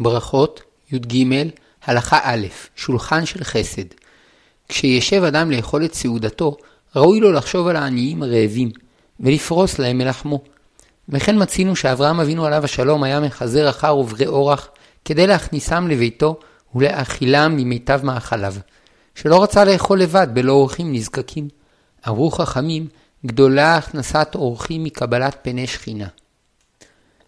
ברכות, י"ג, הלכה א', שולחן של חסד. כשישב אדם לאכול את סעודתו, ראוי לו לחשוב על העניים הרעבים, ולפרוס להם מלחמו. וכן מצינו שאברהם אבינו עליו השלום היה מחזר אחר עוברי אורח, כדי להכניסם לביתו ולהאכילם ממיטב מאכליו. שלא רצה לאכול לבד בלא אורחים נזקקים. אמרו חכמים, גדולה הכנסת אורחים מקבלת פני שכינה.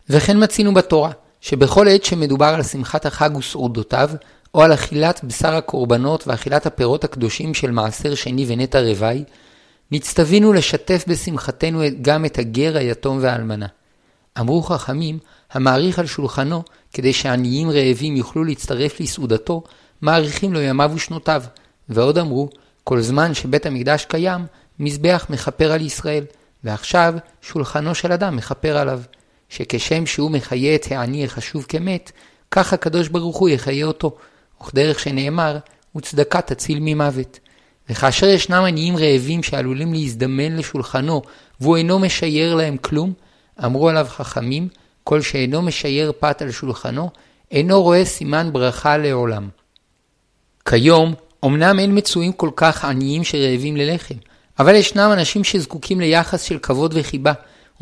וכן מצינו בתורה, שבכל עת שמדובר על שמחת החג וסעודותיו, או על אכילת בשר הקורבנות ואכילת הפירות הקדושים של מעשר שני ונטע רווי, נצטווינו לשתף בשמחתנו גם את הגר, היתום והאלמנה. אמרו חכמים, המעריך על שולחנו, כדי שעניים רעבים יוכלו להצטרף לסעודתו, מעריכים לו ימיו ושנותיו. ועוד אמרו, כל זמן שבית המקדש קיים, מזבח מכפר על ישראל, ועכשיו שולחנו של אדם מכפר עליו. שכשם שהוא מחיה את העני החשוב כמת, כך הקדוש ברוך הוא יחיה אותו, וכדרך שנאמר, וצדקה תציל ממוות. וכאשר ישנם עניים רעבים שעלולים להזדמן לשולחנו, והוא אינו משייר להם כלום, אמרו עליו חכמים, כל שאינו משייר פת על שולחנו, אינו רואה סימן ברכה לעולם. כיום, אמנם אין מצויים כל כך עניים שרעבים ללחם, אבל ישנם אנשים שזקוקים ליחס של כבוד וחיבה,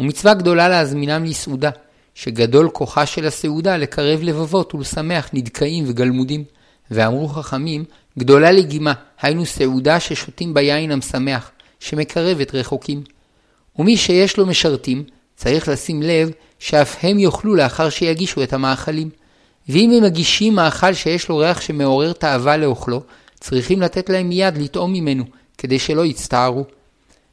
ומצווה גדולה להזמינם לסעודה, שגדול כוחה של הסעודה לקרב לבבות ולשמח נדכאים וגלמודים. ואמרו חכמים, גדולה לגימה, היינו סעודה ששותים ביין המשמח, שמקרבת רחוקים. ומי שיש לו משרתים, צריך לשים לב שאף הם יאכלו לאחר שיגישו את המאכלים. ואם הם מגישים מאכל שיש לו ריח שמעורר תאווה לאוכלו, צריכים לתת להם מיד לטעום ממנו, כדי שלא יצטערו.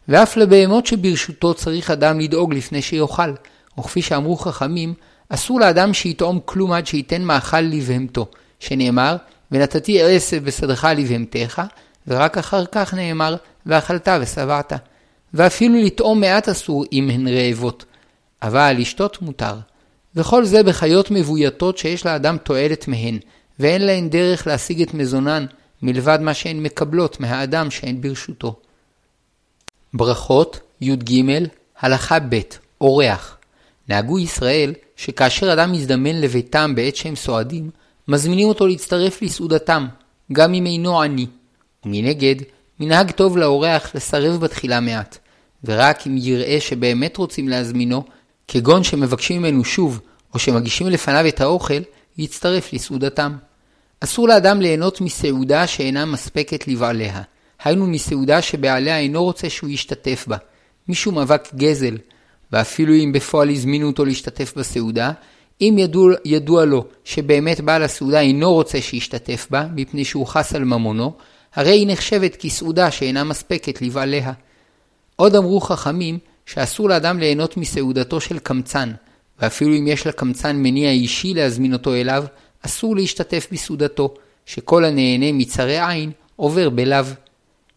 ואף לבהמות שברשותו צריך אדם לדאוג לפני שיאכל, וכפי שאמרו חכמים, אסור לאדם שיטעום כלום עד שייתן מאכל לבהמתו, שנאמר, ונתתי עשב ושדך לבהמתך, ורק אחר כך נאמר, ואכלת ושבעת. ואפילו לטעום מעט אסור אם הן רעבות, אבל לשתות מותר. וכל זה בחיות מבויתות שיש לאדם תועלת מהן, ואין להן דרך להשיג את מזונן, מלבד מה שהן מקבלות מהאדם שהן ברשותו. ברכות י"ג הלכה ב' אורח נהגו ישראל שכאשר אדם מזדמן לביתם בעת שהם סועדים, מזמינים אותו להצטרף לסעודתם, גם אם אינו עני. ומנגד, מנהג טוב לאורח לסרב בתחילה מעט, ורק אם יראה שבאמת רוצים להזמינו, כגון שמבקשים ממנו שוב, או שמגישים לפניו את האוכל, יצטרף לסעודתם. אסור לאדם ליהנות מסעודה שאינה מספקת לבעליה, היינו מסעודה שבעליה אינו רוצה שהוא ישתתף בה, משום אבק גזל, ואפילו אם בפועל הזמינו אותו להשתתף בסעודה, אם ידוע, ידוע לו שבאמת בעל הסעודה אינו רוצה שישתתף בה, מפני שהוא חס על ממונו, הרי היא נחשבת כסעודה שאינה מספקת לבעליה. עוד אמרו חכמים שאסור לאדם ליהנות מסעודתו של קמצן, ואפילו אם יש לקמצן מניע אישי להזמין אותו אליו, אסור להשתתף בסעודתו, שכל הנהנה מצרי עין עובר בלאו.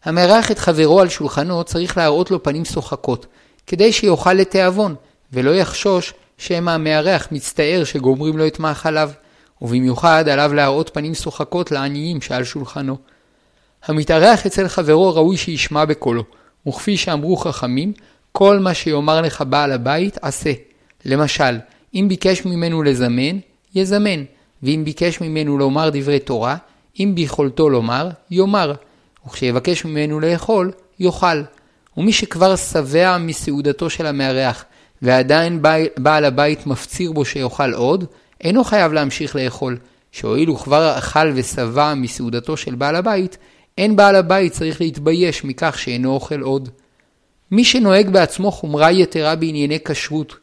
המארח את חברו על שולחנו צריך להראות לו פנים שוחקות, כדי שיאכל לתיאבון, ולא יחשוש שמא המארח מצטער שגומרים לו את מאכליו, ובמיוחד עליו להראות פנים שוחקות לעניים שעל שולחנו. המתארח אצל חברו ראוי שישמע בקולו, וכפי שאמרו חכמים, כל מה שיאמר לך בעל הבית, עשה. למשל, אם ביקש ממנו לזמן, יזמן, ואם ביקש ממנו לומר דברי תורה, אם ביכולתו לומר, יאמר. וכשיבקש ממנו לאכול, יאכל. ומי שכבר שבע מסעודתו של המארח, ועדיין בעל הבית מפציר בו שיאכל עוד, אינו חייב להמשיך לאכול, שהואיל הוא כבר אכל ושבע מסעודתו של בעל הבית, אין בעל הבית צריך להתבייש מכך שאינו אוכל עוד. מי שנוהג בעצמו חומרה יתרה בענייני כשרות,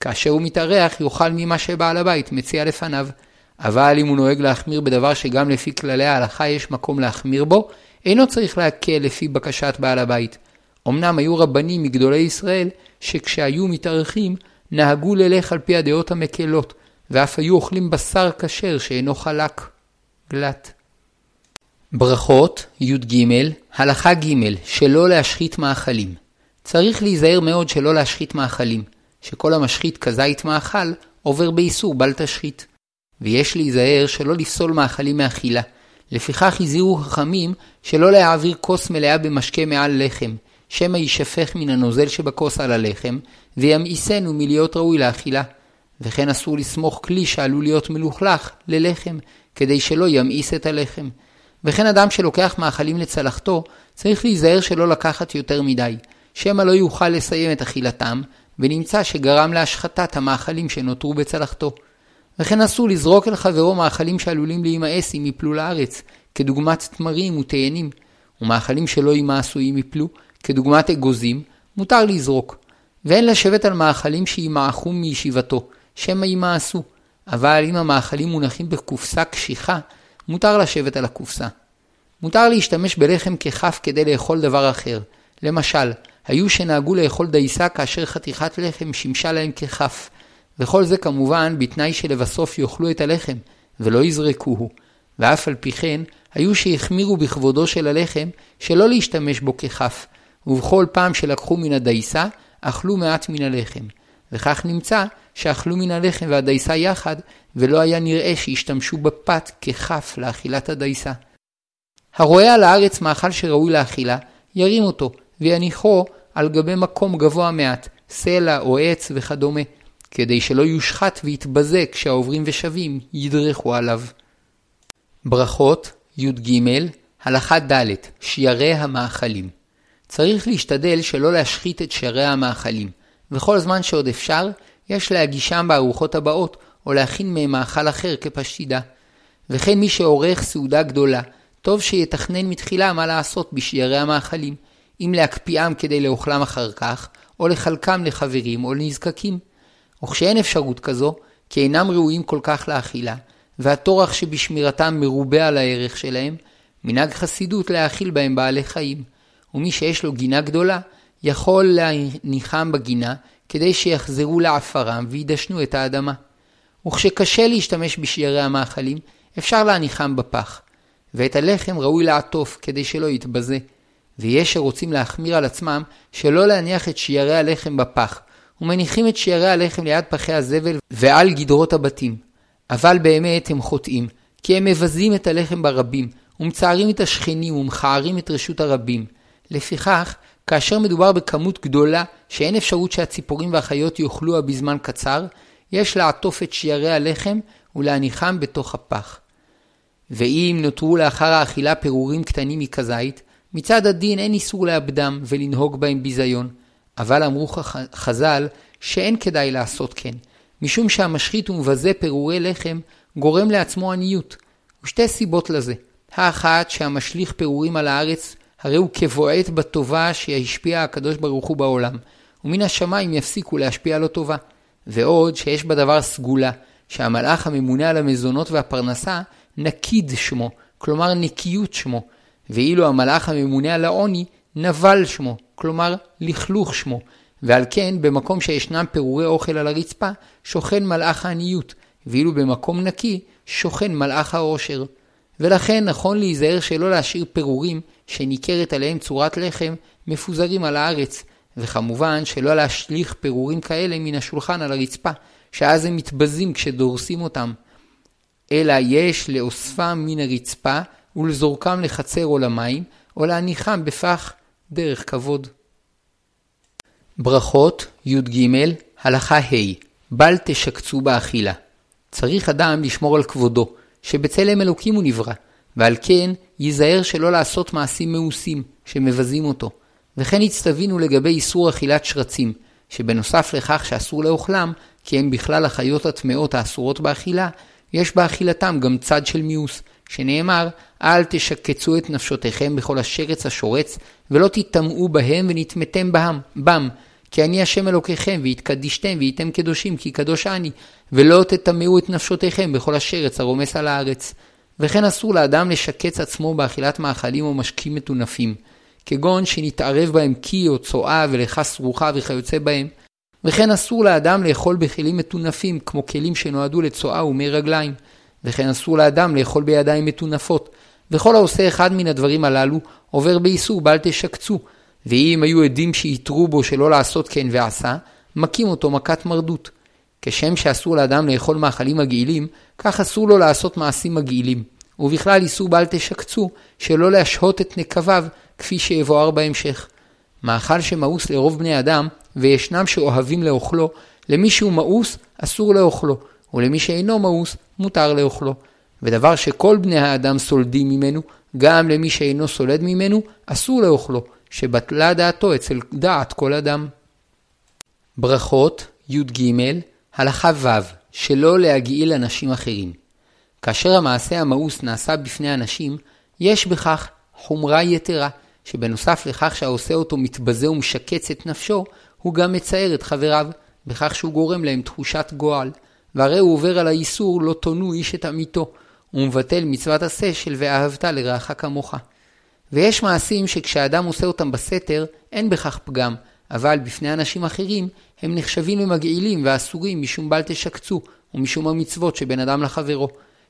כאשר הוא מתארח יאכל ממה שבעל הבית מציע לפניו. אבל אם הוא נוהג להחמיר בדבר שגם לפי כללי ההלכה יש מקום להחמיר בו, אינו צריך להקל לפי בקשת בעל הבית. אמנם היו רבנים מגדולי ישראל, שכשהיו מתארחים, נהגו ללך על פי הדעות המקלות, ואף היו אוכלים בשר כשר שאינו חלק. גלת. ברכות, י"ג, הלכה ג', שלא להשחית מאכלים. צריך להיזהר מאוד שלא להשחית מאכלים, שכל המשחית כזית מאכל, עובר באיסור בל תשחית. ויש להיזהר שלא לפסול מאכלים מאכילה, לפיכך הזהירו חכמים שלא להעביר כוס מלאה במשקה מעל לחם, שמא יישפך מן הנוזל שבכוס על הלחם, וימאיסנו מלהיות ראוי לאכילה. וכן אסור לסמוך כלי שעלול להיות מלוכלך ללחם, כדי שלא ימאיס את הלחם. וכן אדם שלוקח מאכלים לצלחתו, צריך להיזהר שלא לקחת יותר מדי, שמא לא יוכל לסיים את אכילתם, ונמצא שגרם להשחתת המאכלים שנותרו בצלחתו. וכן אסור לזרוק אל חברו מאכלים שעלולים להימאס אם יפלו לארץ, כדוגמת תמרים ותאנים, ומאכלים שלא יימאסו אם יפלו, כדוגמת אגוזים, מותר לזרוק. ואין לשבת על מאכלים שימעכו מישיבתו, שמא יימאסו. אבל אם המאכלים מונחים בקופסה קשיחה, מותר לשבת על הקופסה. מותר להשתמש בלחם ככף כדי לאכול דבר אחר. למשל, היו שנהגו לאכול דייסה כאשר חתיכת לחם שימשה להם ככף. וכל זה כמובן בתנאי שלבסוף יאכלו את הלחם, ולא יזרקוהו. ואף על פי כן, היו שהחמירו בכבודו של הלחם שלא להשתמש בו ככף, ובכל פעם שלקחו מן הדייסה, אכלו מעט מן הלחם. וכך נמצא שאכלו מן הלחם והדייסה יחד, ולא היה נראה שהשתמשו בפת ככף לאכילת הדייסה. הרואה על הארץ מאכל שראוי לאכילה, ירים אותו, ויניחו על גבי מקום גבוה מעט, סלע או עץ וכדומה, כדי שלא יושחת ויתבזה כשהעוברים ושבים ידרכו עליו. ברכות י"ג הלכה ד' שיירי המאכלים צריך להשתדל שלא להשחית את שיירי המאכלים, וכל זמן שעוד אפשר, יש להגישם בארוחות הבאות, או להכין מהם מאכל אחר כפשידה. וכן מי שעורך סעודה גדולה, טוב שיתכנן מתחילה מה לעשות בשיירי המאכלים, אם להקפיאם כדי לאוכלם אחר כך, או לחלקם לחברים או לנזקקים. וכשאין אפשרות כזו, כי אינם ראויים כל כך לאכילה, והטורח שבשמירתם מרובה על הערך שלהם, מנהג חסידות להאכיל בהם בעלי חיים. ומי שיש לו גינה גדולה, יכול להניחם בגינה, כדי שיחזרו לעפרם וידשנו את האדמה. וכשקשה להשתמש בשיירי המאכלים, אפשר להניחם בפח. ואת הלחם ראוי לעטוף, כדי שלא יתבזה. ויש שרוצים להחמיר על עצמם שלא להניח את שיירי הלחם בפח, ומניחים את שיירי הלחם ליד פחי הזבל ועל גדרות הבתים. אבל באמת הם חוטאים, כי הם מבזים את הלחם ברבים, ומצערים את השכנים ומכערים את רשות הרבים. לפיכך, כאשר מדובר בכמות גדולה שאין אפשרות שהציפורים והחיות יאכלוה בזמן קצר, יש לעטוף את שיירי הלחם ולהניחם בתוך הפח. ואם נותרו לאחר האכילה פירורים קטנים מכזית, מצד הדין אין איסור לאבדם ולנהוג בהם ביזיון, אבל אמרו חז"ל שאין כדאי לעשות כן, משום שהמשחית ומבזה פירורי לחם גורם לעצמו עניות, ושתי סיבות לזה. האחת שהמשליך פירורים על הארץ הרי הוא כבועט בטובה שהשפיע הקדוש ברוך הוא בעולם, ומן השמיים יפסיקו להשפיע לו טובה. ועוד שיש בדבר סגולה, שהמלאך הממונה על המזונות והפרנסה, נקיד שמו, כלומר נקיות שמו, ואילו המלאך הממונה על העוני, נבל שמו, כלומר לכלוך שמו, ועל כן במקום שישנם פירורי אוכל על הרצפה, שוכן מלאך העניות, ואילו במקום נקי, שוכן מלאך העושר. ולכן נכון להיזהר שלא להשאיר פירורים שניכרת עליהם צורת לחם מפוזרים על הארץ, וכמובן שלא להשליך פירורים כאלה מן השולחן על הרצפה, שאז הם מתבזים כשדורסים אותם. אלא יש לאוספם מן הרצפה ולזורקם לחצר או למים, או להניחם בפח דרך כבוד. ברכות י"ג הלכה ה' בל תשקצו באכילה. צריך אדם לשמור על כבודו, שבצלם אלוקים הוא נברא, ועל כן ייזהר שלא לעשות מעשים מאוסים, שמבזים אותו. וכן הצטווינו לגבי איסור אכילת שרצים, שבנוסף לכך שאסור לאוכלם, כי הם בכלל החיות הטמאות האסורות באכילה, יש באכילתם גם צד של מיאוס, שנאמר, אל תשקצו את נפשותיכם בכל השרץ השורץ, ולא תטמאו בהם ונטמאתם בם, בם, כי אני השם אלוקיכם, והתקדישתם והייתם קדושים, כי קדוש אני, ולא תטמאו את נפשותיכם בכל השרץ הרומס על הארץ. וכן אסור לאדם לשקץ עצמו באכילת מאכלים או משקים מטונפים, כגון שנתערב בהם קי או צואה ולכה סרוחה וכיוצא בהם. וכן אסור לאדם לאכול בכלים מטונפים, כמו כלים שנועדו לצואה ומי רגליים. וכן אסור לאדם לאכול בידיים מטונפות. וכל העושה אחד מן הדברים הללו עובר באיסור בל תשקצו, ואם היו עדים שיתרו בו שלא לעשות כן ועשה, מכים אותו מכת מרדות. כשם שאסור לאדם לאכול מאכלים מגעילים, כך אסור לו לעשות מעשים מגעילים. ובכלל איסור בל תשקצו, שלא להשהות את נקביו, כפי שיבואר בהמשך. מאכל שמאוס לרוב בני אדם, וישנם שאוהבים לאוכלו, למי שהוא מאוס, אסור לאוכלו, ולמי שאינו מאוס, מותר לאוכלו. ודבר שכל בני האדם סולדים ממנו, גם למי שאינו סולד ממנו, אסור לאוכלו, שבטלה דעתו אצל דעת כל אדם. ברכות י"ג הלכה ו' שלא להגעיל אנשים אחרים. כאשר המעשה המאוס נעשה בפני אנשים, יש בכך חומרה יתרה, שבנוסף לכך שהעושה אותו מתבזה ומשקץ את נפשו, הוא גם מצער את חבריו, בכך שהוא גורם להם תחושת גועל, והרי הוא עובר על האיסור לא תונו איש את עמיתו, ומבטל מצוות עשה של ואהבת לרעך כמוך. ויש מעשים שכשאדם עושה אותם בסתר, אין בכך פגם, אבל בפני אנשים אחרים, הם נחשבים למגעילים ואסורים משום בל תשקצו, ומשום המצוות שבין אדם לחברו.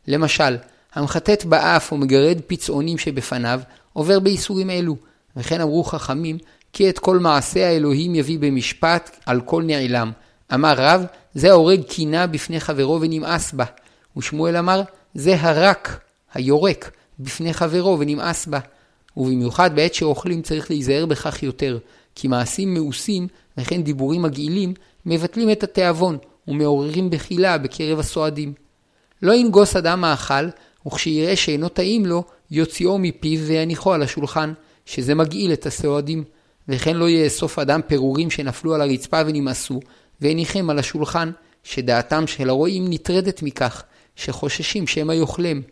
למשל, המחטט באף או מגרד פצעונים שבפניו, עובר באיסורים אלו. וכן אמרו חכמים, כי את כל מעשה האלוהים יביא במשפט על כל נעלם. אמר רב, זה ההורג קינה בפני חברו ונמאס בה. ושמואל אמר, זה הרק, היורק, בפני חברו ונמאס בה. ובמיוחד בעת שאוכלים צריך להיזהר בכך יותר, כי מעשים מאוסים, וכן דיבורים מגעילים, מבטלים את התיאבון, ומעוררים בחילה בקרב הסועדים. לא ינגוס אדם מאכל, וכשיראה שאינו טעים לו, יוציאו מפיו ויניחו על השולחן, שזה מגעיל את הסועדים. וכן לא יאסוף אדם פירורים שנפלו על הרצפה ונמאסו, והניחם על השולחן, שדעתם של הרועים נטרדת מכך, שחוששים שמא יאכלם.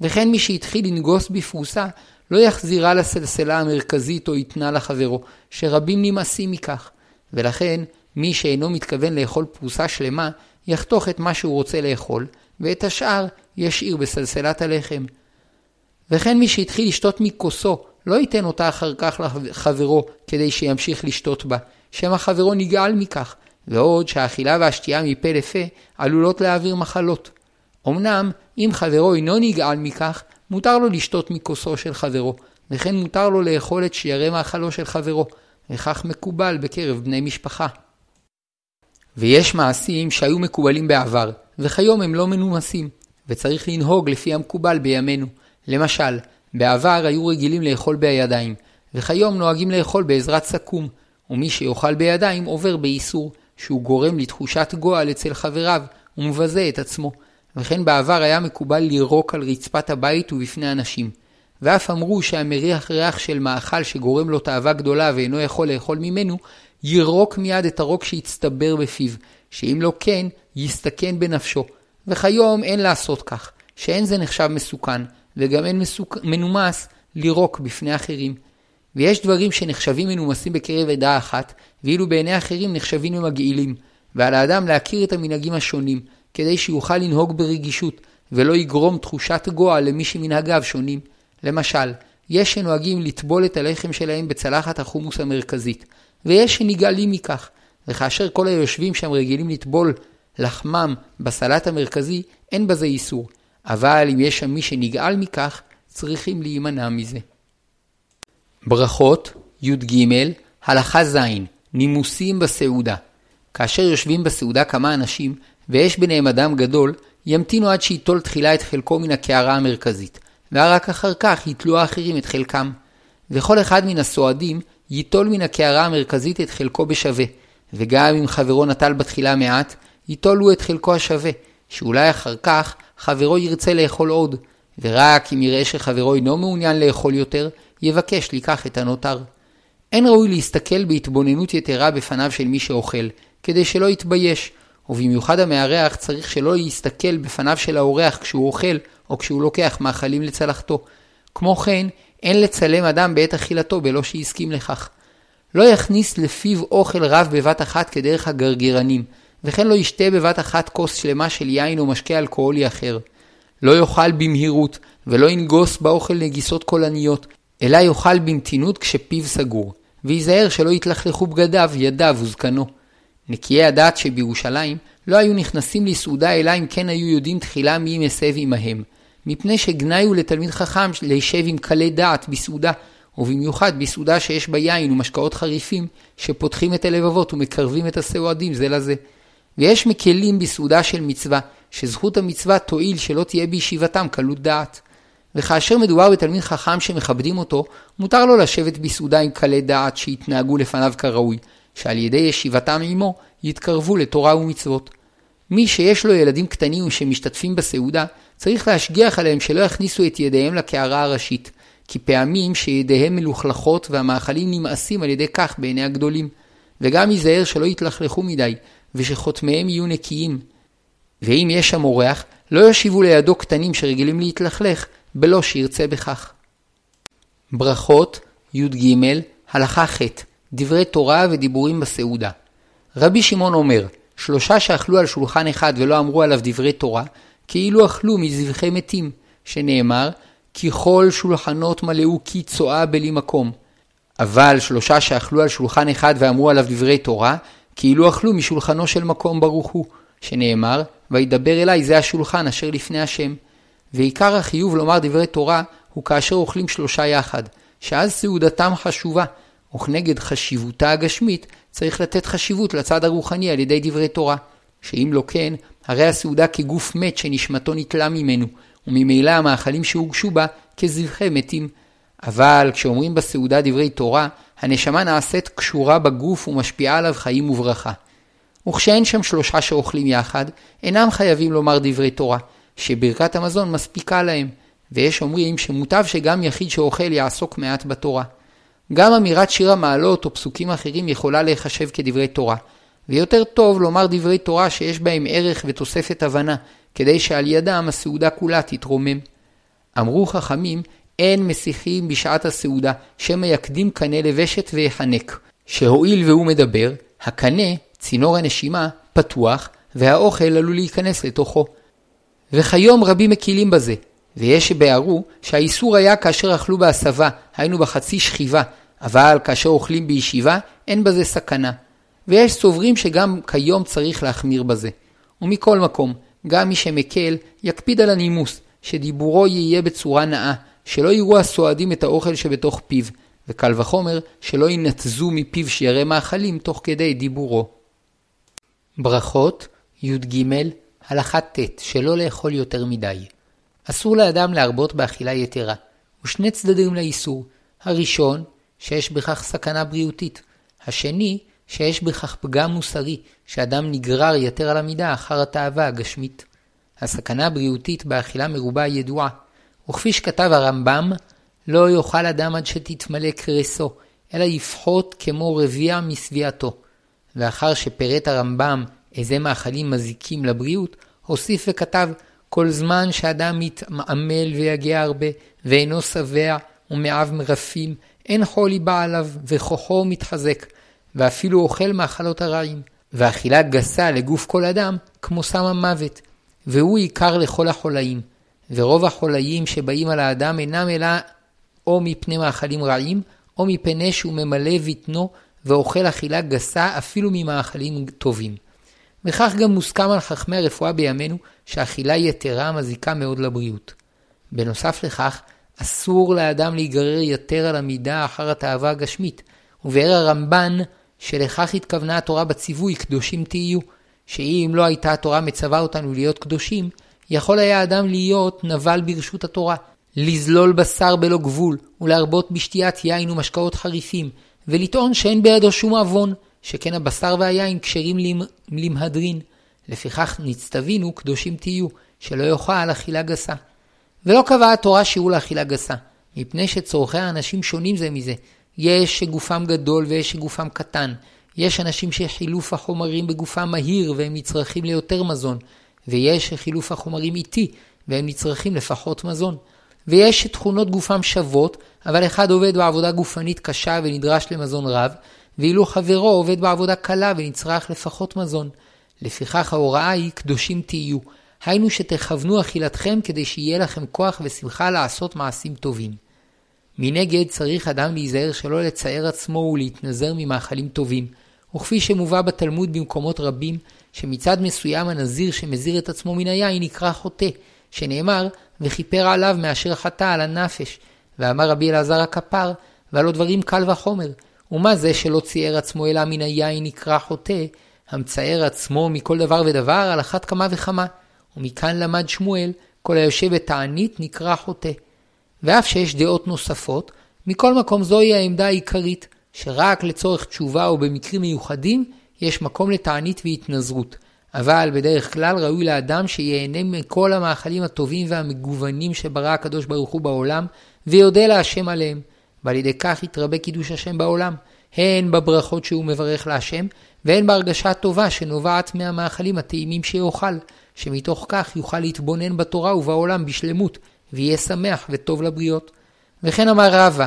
וכן מי שהתחיל לנגוס בפרוסה, לא יחזירה לסלסלה המרכזית או יתנה לחברו, שרבים נמאסים מכך. ולכן, מי שאינו מתכוון לאכול פרוסה שלמה, יחתוך את מה שהוא רוצה לאכול, ואת השאר ישאיר בסלסלת הלחם. וכן מי שהתחיל לשתות מכוסו, לא ייתן אותה אחר כך לחברו כדי שימשיך לשתות בה, שמא חברו נגעל מכך, ועוד שהאכילה והשתייה מפה לפה עלולות להעביר מחלות. אמנם, אם חברו אינו נגעל מכך, מותר לו לשתות מכוסו של חברו, וכן מותר לו לאכול את שיירי מאכלו של חברו, וכך מקובל בקרב בני משפחה. ויש מעשים שהיו מקובלים בעבר, וכיום הם לא מנומסים, וצריך לנהוג לפי המקובל בימינו. למשל, בעבר היו רגילים לאכול בידיים, וכיום נוהגים לאכול בעזרת סכו"ם, ומי שיאכל בידיים עובר באיסור, שהוא גורם לתחושת גועל אצל חבריו, ומבזה את עצמו. וכן בעבר היה מקובל לירוק על רצפת הבית ובפני אנשים. ואף אמרו שהמריח ריח של מאכל שגורם לו תאווה גדולה ואינו יכול לאכול ממנו, יירוק מיד את הרוק שהצטבר בפיו, שאם לא כן, יסתכן בנפשו. וכיום אין לעשות כך, שאין זה נחשב מסוכן, וגם אין מסוכ... מנומס לירוק בפני אחרים. ויש דברים שנחשבים מנומסים בקרב עדה אחת, ואילו בעיני אחרים נחשבים למגעילים, ועל האדם להכיר את המנהגים השונים, כדי שיוכל לנהוג ברגישות, ולא יגרום תחושת גועל למי שמנהגיו שונים. למשל, יש שנוהגים לטבול את הלחם שלהם בצלחת החומוס המרכזית, ויש שנגעלים מכך, וכאשר כל היושבים שם רגילים לטבול לחמם בסלט המרכזי, אין בזה איסור. אבל אם יש שם מי שנגעל מכך, צריכים להימנע מזה. ברכות י"ג הלכה ז' נימוסים בסעודה כאשר יושבים בסעודה כמה אנשים, ויש ביניהם אדם גדול, ימתינו עד שייטול תחילה את חלקו מן הקערה המרכזית, ורק אחר כך ייטלו האחרים את חלקם. וכל אחד מן הסועדים ייטול מן הקערה המרכזית את חלקו בשווה, וגם אם חברו נטל בתחילה מעט, ייטולו את חלקו השווה, שאולי אחר כך חברו ירצה לאכול עוד, ורק אם יראה שחברו אינו מעוניין לאכול יותר, יבקש לקח את הנותר. אין ראוי להסתכל בהתבוננות יתרה בפניו של מי שאוכל, כדי שלא יתבייש, ובמיוחד המארח צריך שלא יסתכל בפניו של האורח כשהוא אוכל, או כשהוא לוקח מאכלים לצלחתו. כמו כן, אין לצלם אדם בעת אכילתו בלא שהסכים לכך. לא יכניס לפיו אוכל רב בבת אחת כדרך הגרגרנים, וכן לא ישתה בבת אחת כוס שלמה של יין או משקה אלכוהולי אחר. לא יאכל במהירות, ולא ינגוס באוכל נגיסות קולניות, אלא יאכל במתינות כשפיו סגור, וייזהר שלא יתלכלכו בגדיו, ידיו וזקנו. נקיי הדעת שבירושלים לא היו נכנסים לסעודה אלא אם כן היו יודעים תחילה מי מסב עמהם, מפני שגנאי הוא לתלמיד חכם להשב עם קלי דעת בסעודה, ובמיוחד בסעודה שיש בה יין ומשקאות חריפים, שפותחים את הלבבות ומקרבים את הסועדים זה לזה. ויש מקלים בסעודה של מצווה, שזכות המצווה תועיל שלא תהיה בישיבתם קלות דעת. וכאשר מדובר בתלמיד חכם שמכבדים אותו, מותר לו לשבת בסעודה עם קלי דעת שהתנהגו לפניו כראוי, שעל ידי ישיבתם עמו יתקרבו לתורה ומצוות. מי שיש לו ילדים קטנים שמשתתפים בסעודה, צריך להשגיח עליהם שלא יכניסו את ידיהם לקערה הראשית, כי פעמים שידיהם מלוכלכות והמאכלים נמאסים על ידי כך בעיני הגדולים. וגם ייזהר שלא יתלכלכו מדי, ושחותמיהם יהיו נקיים. ואם יש שם אורח, לא יושיבו לידו קטנים שרגילים להתלכלך, בלא שירצה בכך. ברכות י"ג הלכה ח' דברי תורה ודיבורים בסעודה. רבי שמעון אומר, שלושה שאכלו על שולחן אחד ולא אמרו עליו דברי תורה, כאילו אכלו מזבחי מתים, שנאמר, כי כל שולחנות מלאו כי צואה בלי מקום. אבל שלושה שאכלו על שולחן אחד ואמרו עליו דברי תורה, כאילו אכלו משולחנו של מקום ברוך הוא, שנאמר, וידבר אליי זה השולחן אשר לפני השם. ועיקר החיוב לומר דברי תורה הוא כאשר אוכלים שלושה יחד, שאז סעודתם חשובה, וכנגד חשיבותה הגשמית צריך לתת חשיבות לצד הרוחני על ידי דברי תורה, שאם לא כן, הרי הסעודה כגוף מת שנשמתו נתלה ממנו, וממילא המאכלים שהוגשו בה כזבחי מתים. אבל כשאומרים בסעודה דברי תורה, הנשמה נעשית קשורה בגוף ומשפיעה עליו חיים וברכה. וכשאין שם שלושה שאוכלים יחד, אינם חייבים לומר דברי תורה, שברכת המזון מספיקה להם, ויש אומרים שמוטב שגם יחיד שאוכל יעסוק מעט בתורה. גם אמירת שיר המעלות או פסוקים אחרים יכולה להיחשב כדברי תורה, ויותר טוב לומר דברי תורה שיש בהם ערך ותוספת הבנה, כדי שעל ידם הסעודה כולה תתרומם. אמרו חכמים, אין מסיחים בשעת הסעודה, שמא יקדים קנה לבשת ויחנק. שהואיל והוא מדבר, הקנה, צינור הנשימה, פתוח, והאוכל עלול להיכנס לתוכו. וכיום רבים מקילים בזה, ויש שבהרו שהאיסור היה כאשר אכלו בהסבה, היינו בחצי שכיבה, אבל כאשר אוכלים בישיבה, אין בזה סכנה. ויש סוברים שגם כיום צריך להחמיר בזה. ומכל מקום, גם מי שמקל, יקפיד על הנימוס, שדיבורו יהיה בצורה נאה, שלא יראו הסועדים את האוכל שבתוך פיו, וקל וחומר שלא ינתזו מפיו שיירי מאכלים תוך כדי דיבורו. ברכות י"ג הלכה ט' שלא לאכול יותר מדי. אסור לאדם להרבות באכילה יתרה, ושני צדדים לאיסור. הראשון, שיש בכך סכנה בריאותית. השני, שיש בכך פגם מוסרי, שאדם נגרר יתר על המידה אחר התאווה הגשמית. הסכנה הבריאותית באכילה מרובה ידועה, וכפי שכתב הרמב"ם, לא יאכל אדם עד שתתמלא קרסו, אלא יפחות כמו רביע משביעתו. ואחר שפירט הרמב"ם איזה מאכלים מזיקים לבריאות, הוסיף וכתב, כל זמן שאדם מתעמל ויגיע הרבה, ואינו שבע, ומאב מרפים, אין חולי בא עליו, וכוחו מתחזק, ואפילו אוכל מאכלות הרעים. ואכילה גסה לגוף כל אדם, כמו סם המוות, והוא עיקר לכל החולאים. ורוב החולאים שבאים על האדם אינם אלא או מפני מאכלים רעים, או מפני שהוא ממלא בטנו ואוכל אכילה גסה אפילו ממאכלים טובים. וכך גם מוסכם על חכמי הרפואה בימינו שאכילה יתרה מזיקה מאוד לבריאות. בנוסף לכך, אסור לאדם להיגרר יתר על המידה אחר התאווה הגשמית, ובאר הרמב"ן שלכך התכוונה התורה בציווי קדושים תהיו, שאם לא הייתה התורה מצווה אותנו להיות קדושים, יכול היה אדם להיות נבל ברשות התורה, לזלול בשר בלא גבול, ולהרבות בשתיית יין ומשקאות חריפים, ולטעון שאין בידו שום עוון, שכן הבשר והיין כשרים למהדרין. לפיכך נצטווינו קדושים תהיו, שלא יאכל אכילה גסה. ולא קבעה התורה שיעור לאכילה גסה, מפני שצורכי האנשים שונים זה מזה. יש שגופם גדול ויש שגופם קטן. יש אנשים שחילוף החומרים בגופם מהיר והם נצרכים ליותר מזון, ויש שחילוף החומרים איטי והם נצרכים לפחות מזון. ויש שתכונות גופם שוות, אבל אחד עובד בעבודה גופנית קשה ונדרש למזון רב, ואילו חברו עובד בעבודה קלה ונצרך לפחות מזון. לפיכך ההוראה היא קדושים תהיו, היינו שתכוונו אכילתכם כדי שיהיה לכם כוח ושמחה לעשות מעשים טובים. מנגד צריך אדם להיזהר שלא לצייר עצמו ולהתנזר ממאכלים טובים, וכפי שמובא בתלמוד במקומות רבים, שמצד מסוים הנזיר שמזיר את עצמו מן היין נקרא חוטא, שנאמר, וכיפר עליו מאשר חטא על הנפש, ואמר רבי אלעזר הכפר, והלא דברים קל וחומר, ומה זה שלא צייר עצמו אלא מן היין נקרא חוטא, המצייר עצמו מכל דבר ודבר על אחת כמה וכמה, ומכאן למד שמואל, כל היושב בתענית נקרא חוטא. ואף שיש דעות נוספות, מכל מקום זוהי העמדה העיקרית, שרק לצורך תשובה או במקרים מיוחדים, יש מקום לתענית והתנזרות, אבל בדרך כלל ראוי לאדם שיהנה מכל המאכלים הטובים והמגוונים שברא הקדוש ברוך הוא בעולם, ויודה להשם עליהם, ועל ידי כך יתרבה קידוש השם בעולם, הן בברכות שהוא מברך להשם, והן בהרגשה טובה שנובעת מהמאכלים הטעימים שיאכל, שמתוך כך יוכל להתבונן בתורה ובעולם בשלמות, ויהיה שמח וטוב לבריות. וכן אמר רבא,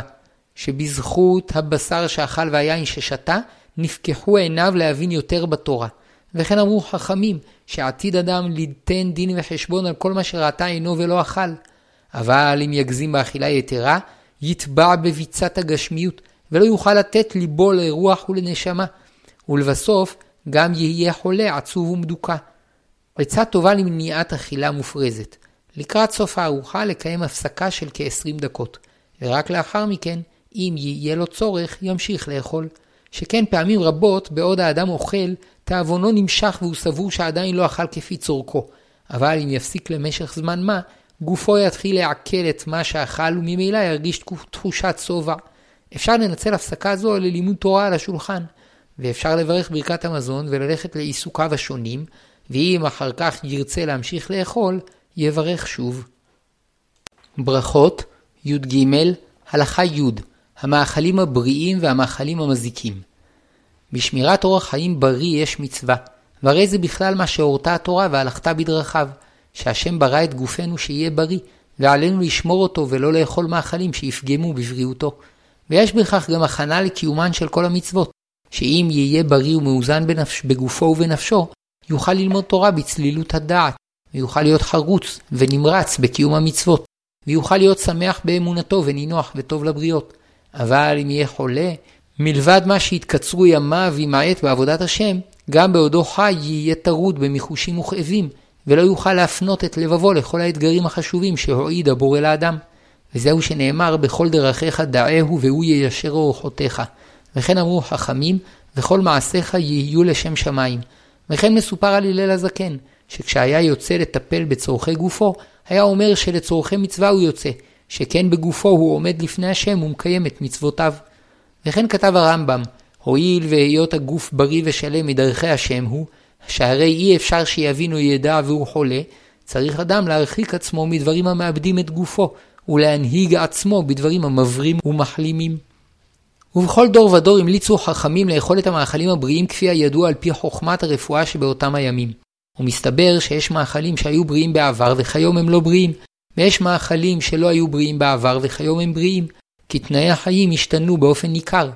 שבזכות הבשר שאכל והיין ששתה, נפקחו עיניו להבין יותר בתורה. וכן אמרו חכמים, שעתיד אדם ליתן דין וחשבון על כל מה שראתה עינו ולא אכל. אבל אם יגזים באכילה יתרה, יטבע בביצת הגשמיות, ולא יוכל לתת ליבו לרוח ולנשמה. ולבסוף, גם יהיה חולה, עצוב ומדוכא. עצה טובה למניעת אכילה מופרזת. לקראת סוף הארוחה לקיים הפסקה של כ-20 דקות, ורק לאחר מכן, אם יהיה לו צורך, ימשיך לאכול. שכן פעמים רבות, בעוד האדם אוכל, תאבונו נמשך והוא סבור שעדיין לא אכל כפי צורכו. אבל אם יפסיק למשך זמן מה, גופו יתחיל לעכל את מה שאכל וממילא ירגיש תחושת שובע. אפשר לנצל הפסקה זו ללימוד תורה על השולחן, ואפשר לברך ברכת המזון וללכת לעיסוקיו השונים, ואם אחר כך ירצה להמשיך לאכול, יברך שוב. ברכות י"ג הלכה י' המאכלים הבריאים והמאכלים המזיקים. בשמירת אורח חיים בריא יש מצווה, והרי זה בכלל מה שהורתה התורה והלכתה בדרכיו, שהשם ברא את גופנו שיהיה בריא, ועלינו לשמור אותו ולא לאכול מאכלים שיפגמו בבריאותו. ויש בכך גם הכנה לקיומן של כל המצוות, שאם יהיה בריא ומאוזן בנפש, בגופו ובנפשו, יוכל ללמוד תורה בצלילות הדעת, ויוכל להיות חרוץ ונמרץ בקיום המצוות, ויוכל להיות שמח באמונתו ונינוח וטוב לבריות. אבל אם יהיה חולה, מלבד מה שיתקצרו ימיו וימעט בעבודת השם, גם בעודו חי יהיה טרוד במחושים וכאבים, ולא יוכל להפנות את לבבו לכל האתגרים החשובים שהועיד הבורא לאדם. וזהו שנאמר בכל דרכיך דעהו והוא יישר אורחותיך. וכן אמרו חכמים, וכל מעשיך יהיו לשם שמיים. וכן מסופר על הלל הזקן, שכשהיה יוצא לטפל בצורכי גופו, היה אומר שלצורכי מצווה הוא יוצא, שכן בגופו הוא עומד לפני השם ומקיים את מצוותיו. וכן כתב הרמב"ם, הואיל והיות הגוף בריא ושלם מדרכי השם הוא, שהרי אי אפשר שיבין או ידע והוא חולה, צריך אדם להרחיק עצמו מדברים המאבדים את גופו, ולהנהיג עצמו בדברים המברים ומחלימים. ובכל דור ודור המליצו חכמים לאכול את המאכלים הבריאים כפי הידוע על פי חוכמת הרפואה שבאותם הימים. ומסתבר שיש מאכלים שהיו בריאים בעבר וכיום הם לא בריאים, ויש מאכלים שלא היו בריאים בעבר וכיום הם בריאים, כי תנאי החיים השתנו באופן ניכר.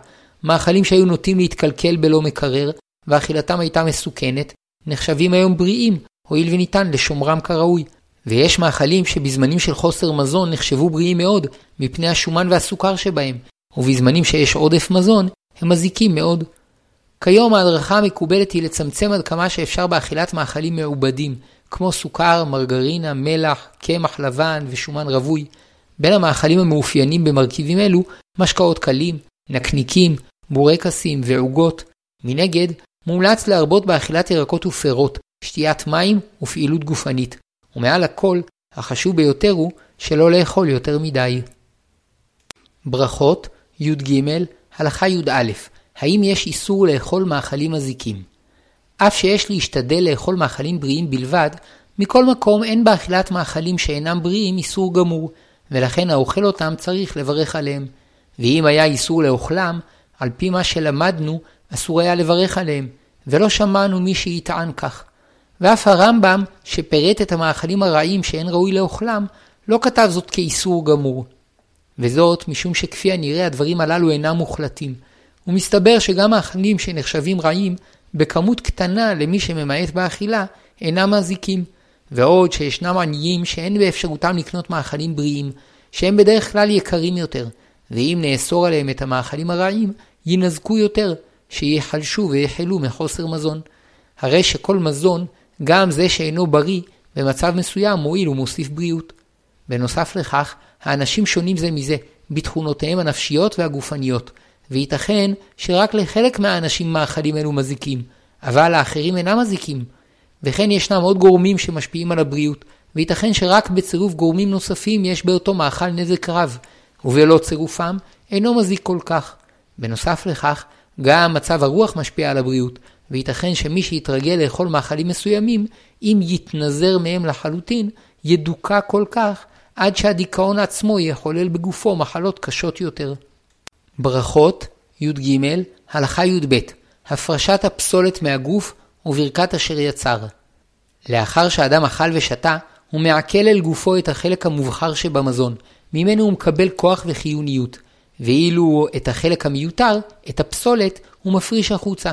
מאכלים שהיו נוטים להתקלקל בלא מקרר, ואכילתם הייתה מסוכנת, נחשבים היום בריאים, הואיל וניתן לשומרם כראוי. ויש מאכלים שבזמנים של חוסר מזון נחשבו בריאים מאוד, מפני השומן והסוכר שבהם, ובזמנים שיש עודף מזון, הם מזיקים מאוד. כיום ההדרכה המקובלת היא לצמצם עד כמה שאפשר באכילת מאכלים מעובדים, כמו סוכר, מרגרינה, מלח, קמח לבן ושומן רווי. בין המאכלים המאופיינים במרכיבים אלו, משקאות קלים, נקניקים, בורקסים ועוגות. מנגד, מומלץ להרבות באכילת ירקות ופירות, שתיית מים ופעילות גופנית. ומעל הכל, החשוב ביותר הוא שלא לאכול יותר מדי. ברכות י"ג הלכה י"א האם יש איסור לאכול מאכלים מזיקים? אף שיש להשתדל לאכול מאכלים בריאים בלבד, מכל מקום אין באכילת מאכלים שאינם בריאים איסור גמור, ולכן האוכל אותם צריך לברך עליהם. ואם היה איסור לאוכלם, על פי מה שלמדנו, אסור היה לברך עליהם, ולא שמענו מי שיטען כך. ואף הרמב"ם, שפירט את המאכלים הרעים שאין ראוי לאוכלם, לא כתב זאת כאיסור גמור. וזאת משום שכפי הנראה הדברים הללו אינם מוחלטים. ומסתבר שגם מאכלים שנחשבים רעים, בכמות קטנה למי שממעט באכילה, אינם מזיקים. ועוד שישנם עניים שאין באפשרותם לקנות מאכלים בריאים, שהם בדרך כלל יקרים יותר, ואם נאסור עליהם את המאכלים הרעים, יינזקו יותר, שיחלשו ויחלו מחוסר מזון. הרי שכל מזון, גם זה שאינו בריא, במצב מסוים מועיל ומוסיף בריאות. בנוסף לכך, האנשים שונים זה מזה, בתכונותיהם הנפשיות והגופניות, וייתכן שרק לחלק מהאנשים מאכלים אלו מזיקים, אבל האחרים אינם מזיקים. וכן ישנם עוד גורמים שמשפיעים על הבריאות, וייתכן שרק בצירוף גורמים נוספים יש באותו מאכל נזק רב, ובלא צירופם אינו מזיק כל כך. בנוסף לכך, גם מצב הרוח משפיע על הבריאות, וייתכן שמי שיתרגל לאכול מאכלים מסוימים, אם יתנזר מהם לחלוטין, ידוכא כל כך, עד שהדיכאון עצמו יחולל בגופו מחלות קשות יותר. ברכות, י"ג, הלכה י"ב, הפרשת הפסולת מהגוף וברכת אשר יצר. לאחר שאדם אכל ושתה, הוא מעכל אל גופו את החלק המובחר שבמזון, ממנו הוא מקבל כוח וחיוניות, ואילו את החלק המיותר, את הפסולת, הוא מפריש החוצה.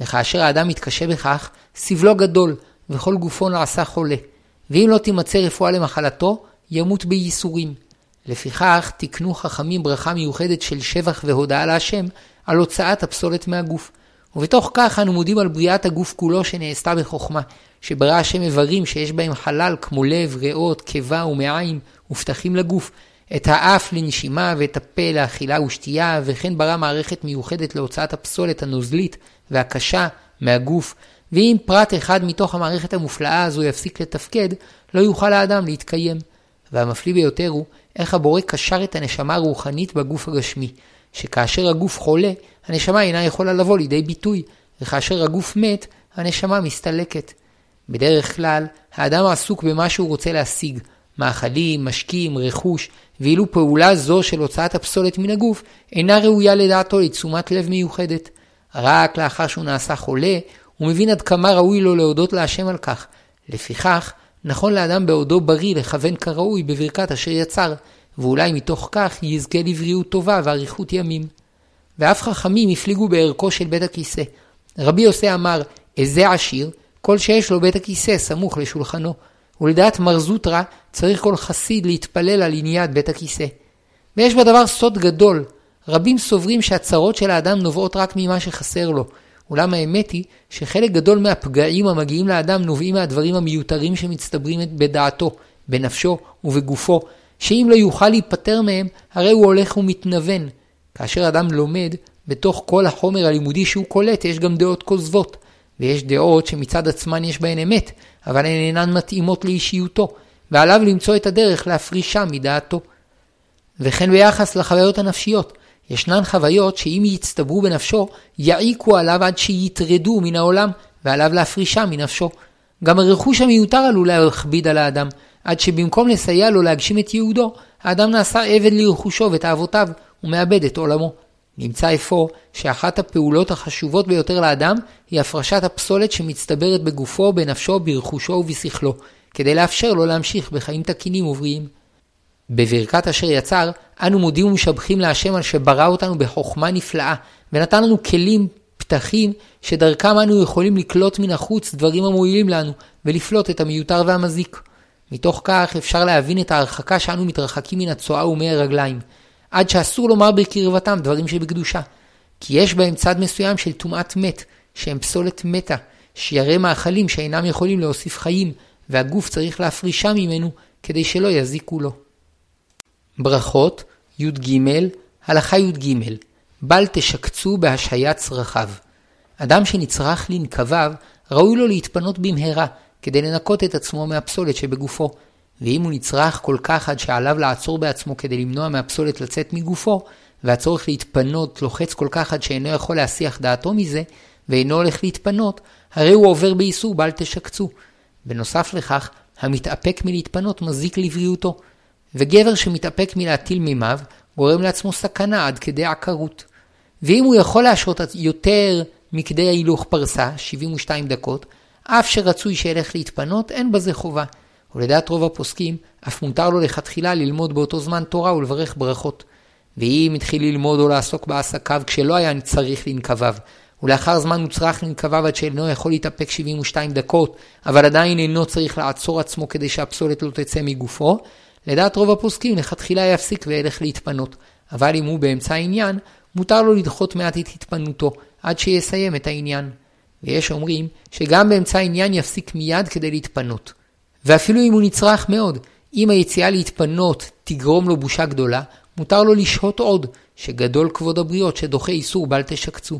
וכאשר האדם מתקשה בכך, סבלו גדול, וכל גופו נעשה חולה. ואם לא תימצא רפואה למחלתו, ימות בייסורים. לפיכך תקנו חכמים ברכה מיוחדת של שבח והודאה להשם על הוצאת הפסולת מהגוף. ובתוך כך אנו מודים על בריאת הגוף כולו שנעשתה בחוכמה, שברא השם איברים שיש בהם חלל כמו לב, ריאות, קיבה ומעיים ופתחים לגוף, את האף לנשימה ואת הפה לאכילה ושתייה, וכן ברא מערכת מיוחדת להוצאת הפסולת הנוזלית והקשה מהגוף, ואם פרט אחד מתוך המערכת המופלאה הזו יפסיק לתפקד, לא יוכל האדם להתקיים. והמפליא ביותר הוא איך הבורא קשר את הנשמה הרוחנית בגוף הגשמי, שכאשר הגוף חולה, הנשמה אינה יכולה לבוא לידי ביטוי, וכאשר הגוף מת, הנשמה מסתלקת. בדרך כלל, האדם עסוק במה שהוא רוצה להשיג, מאכלים, משקים, רכוש, ואילו פעולה זו של הוצאת הפסולת מן הגוף אינה ראויה לדעתו לתשומת לב מיוחדת. רק לאחר שהוא נעשה חולה, הוא מבין עד כמה ראוי לו להודות להשם על כך. לפיכך, נכון לאדם בעודו בריא לכוון כראוי בברכת אשר יצר, ואולי מתוך כך יזכה לבריאות טובה ואריכות ימים. ואף חכמים הפליגו בערכו של בית הכיסא. רבי יוסי אמר, איזה עשיר, כל שיש לו בית הכיסא סמוך לשולחנו. ולדעת מר זוטרא, צריך כל חסיד להתפלל על עניית בית הכיסא. ויש בדבר סוד גדול. רבים סוברים שהצרות של האדם נובעות רק ממה שחסר לו. אולם האמת היא שחלק גדול מהפגעים המגיעים לאדם נובעים מהדברים המיותרים שמצטברים בדעתו, בנפשו ובגופו, שאם לא יוכל להיפטר מהם, הרי הוא הולך ומתנוון. כאשר אדם לומד, בתוך כל החומר הלימודי שהוא קולט יש גם דעות כוזבות, ויש דעות שמצד עצמן יש בהן אמת, אבל הן אינן מתאימות לאישיותו, ועליו למצוא את הדרך להפרישה מדעתו. וכן ביחס לחוויות הנפשיות, ישנן חוויות שאם יצטברו בנפשו, יעיקו עליו עד שיטרדו מן העולם, ועליו להפרישה מנפשו. גם הרכוש המיותר עלול להכביד על האדם, עד שבמקום לסייע לו להגשים את ייעודו, האדם נעשה עבד לרכושו ותאוותיו, ומאבד את עולמו. נמצא אפוא שאחת הפעולות החשובות ביותר לאדם היא הפרשת הפסולת שמצטברת בגופו, בנפשו, ברכושו ובשכלו, כדי לאפשר לו להמשיך בחיים תקינים ובריאים. בברכת אשר יצר, אנו מודים ומשבחים להשם על שברא אותנו בחוכמה נפלאה, ונתן לנו כלים, פתחים, שדרכם אנו יכולים לקלוט מן החוץ דברים המועילים לנו, ולפלוט את המיותר והמזיק. מתוך כך אפשר להבין את ההרחקה שאנו מתרחקים מן הצואה ומי הרגליים, עד שאסור לומר בקרבתם דברים שבקדושה. כי יש בהם צד מסוים של טומאת מת, שהם פסולת מתה, שירא מאכלים שאינם יכולים להוסיף חיים, והגוף צריך להפרישה ממנו כדי שלא יזיקו לו. ברכות, י"ג, הלכה י"ג, בל תשקצו בהשהיית צרכיו. אדם שנצרך לנקביו, ראוי לו להתפנות במהרה, כדי לנקות את עצמו מהפסולת שבגופו. ואם הוא נצרך כל כך עד שעליו לעצור בעצמו כדי למנוע מהפסולת לצאת מגופו, והצורך להתפנות לוחץ כל כך עד שאינו יכול להסיח דעתו מזה, ואינו הולך להתפנות, הרי הוא עובר באיסור בל תשקצו. בנוסף לכך, המתאפק מלהתפנות מזיק לבריאותו. וגבר שמתאפק מלהטיל מימיו, גורם לעצמו סכנה עד כדי עקרות. ואם הוא יכול להשרות יותר מכדי ההילוך פרסה, 72 דקות, אף שרצוי שילך להתפנות, אין בזה חובה. ולדעת רוב הפוסקים, אף מותר לו לכתחילה ללמוד באותו זמן תורה ולברך ברכות. ואם התחיל ללמוד או לעסוק בעסקיו כשלא היה צריך לנקביו, ולאחר זמן מוצרך לנקביו עד שאינו יכול להתאפק 72 דקות, אבל עדיין אינו צריך לעצור עצמו כדי שהפסולת לא תצא מגופו, לדעת רוב הפוסקים לכתחילה יפסיק וילך להתפנות, אבל אם הוא באמצע העניין, מותר לו לדחות מעט את התפנותו, עד שיסיים את העניין. ויש אומרים שגם באמצע העניין יפסיק מיד כדי להתפנות. ואפילו אם הוא נצרך מאוד, אם היציאה להתפנות תגרום לו בושה גדולה, מותר לו לשהות עוד, שגדול כבוד הבריות שדוחה איסור בל תשקצו.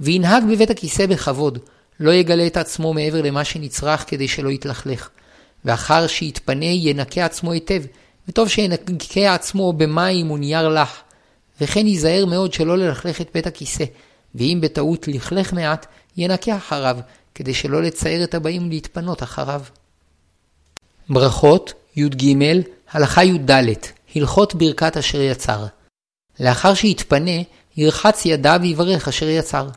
וינהג בבית הכיסא בכבוד, לא יגלה את עצמו מעבר למה שנצרך כדי שלא יתלכלך. ואחר שיתפנה ינקה עצמו היטב, וטוב שינקה עצמו במים ונייר לח. וכן ייזהר מאוד שלא ללכלך את בית הכיסא, ואם בטעות לכלך מעט, ינקה אחריו, כדי שלא לצייר את הבאים להתפנות אחריו. ברכות, י"ג, הלכה י"ד, הלכות ברכת אשר יצר. לאחר שיתפנה, ירחץ ידיו ויברך אשר יצר.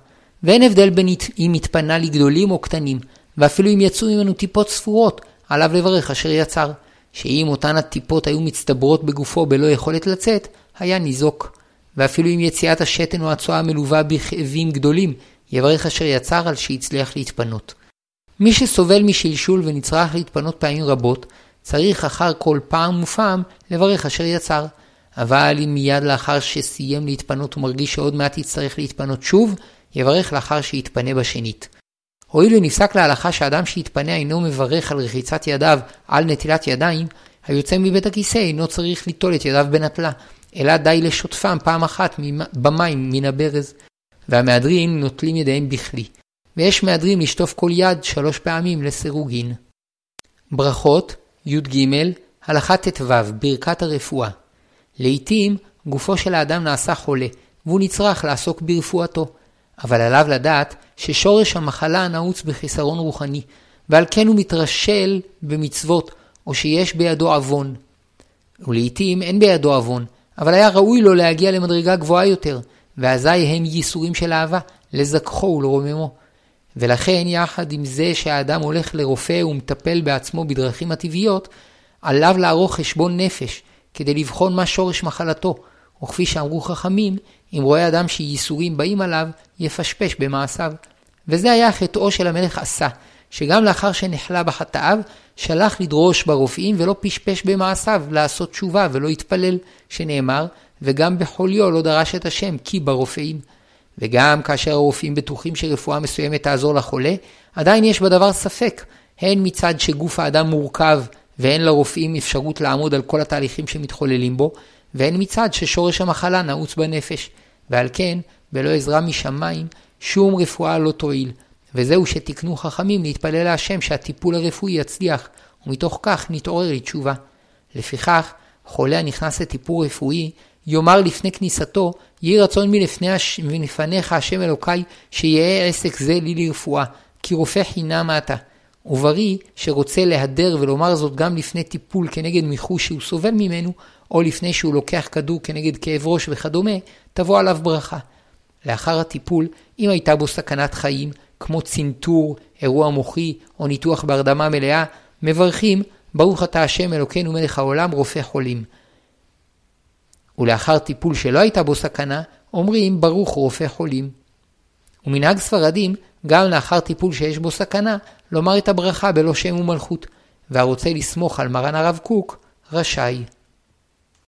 ואין הבדל בין אם התפנה לגדולים או קטנים, ואפילו אם יצאו ממנו טיפות ספורות, עליו לברך אשר יצר. שאם אותן הטיפות היו מצטברות בגופו בלא יכולת לצאת, היה ניזוק. ואפילו אם יציאת השתן או הצואה מלווה בכאבים גדולים, יברך אשר יצר על שהצליח להתפנות. מי שסובל משלשול ונצרך להתפנות פעמים רבות, צריך אחר כל פעם ופעם לברך אשר יצר. אבל אם מיד לאחר שסיים להתפנות ומרגיש שעוד מעט יצטרך להתפנות שוב, יברך לאחר שיתפנה בשנית. הואיל ונפסק להלכה שאדם שיתפנה אינו מברך על רחיצת ידיו על נטילת ידיים, היוצא מבית הכיסא אינו צריך ליטול את ידיו בנטלה, אלא די לשוטפם פעם אחת במים מן הברז. והמהדרין נוטלים ידיהם בכלי. ויש מהדרין לשטוף כל יד שלוש פעמים לסירוגין. ברכות, י"ג, הלכה ט"ו, ברכת הרפואה. לעתים גופו של האדם נעשה חולה, והוא נצרך לעסוק ברפואתו. אבל עליו לדעת ששורש המחלה נעוץ בחיסרון רוחני, ועל כן הוא מתרשל במצוות, או שיש בידו עוון. ולעיתים אין בידו עוון, אבל היה ראוי לו להגיע למדרגה גבוהה יותר, ואזי הם ייסורים של אהבה, לזכחו ולרוממו. ולכן יחד עם זה שהאדם הולך לרופא ומטפל בעצמו בדרכים הטבעיות, עליו לערוך חשבון נפש, כדי לבחון מה שורש מחלתו, וכפי שאמרו חכמים, אם רואה אדם שייסורים באים עליו, יפשפש במעשיו. וזה היה חטאו של המלך עשה, שגם לאחר שנחלה בחטאיו, שלח לדרוש ברופאים ולא פשפש במעשיו לעשות תשובה ולא התפלל, שנאמר, וגם בחוליו לא דרש את השם, כי ברופאים. וגם כאשר הרופאים בטוחים שרפואה מסוימת תעזור לחולה, עדיין יש בדבר ספק, הן מצד שגוף האדם מורכב ואין לרופאים אפשרות לעמוד על כל התהליכים שמתחוללים בו, והן מצד ששורש המחלה נעוץ בנפש, ועל כן, בלא עזרה משמיים, שום רפואה לא תועיל, וזהו שתיקנו חכמים להתפלל להשם שהטיפול הרפואי יצליח, ומתוך כך נתעורר לתשובה. לפיכך, חולה הנכנס לטיפול רפואי, יאמר לפני כניסתו, יהי רצון מלפניך השם אלוקי, שיהא עסק זה לי לרפואה, כי רופא חינם אתה. ובריא שרוצה להדר ולומר זאת גם לפני טיפול כנגד מיחוש שהוא סובל ממנו, או לפני שהוא לוקח כדור כנגד כאב ראש וכדומה, תבוא עליו ברכה. לאחר הטיפול, אם הייתה בו סכנת חיים, כמו צנתור, אירוע מוחי או ניתוח בהרדמה מלאה, מברכים, ברוך אתה השם אלוקינו מלך העולם רופא חולים. ולאחר טיפול שלא הייתה בו סכנה, אומרים ברוך רופא חולים. ומנהג ספרדים, גם לאחר טיפול שיש בו סכנה, לומר את הברכה בלא שם ומלכות, והרוצה לסמוך על מרן הרב קוק, רשאי.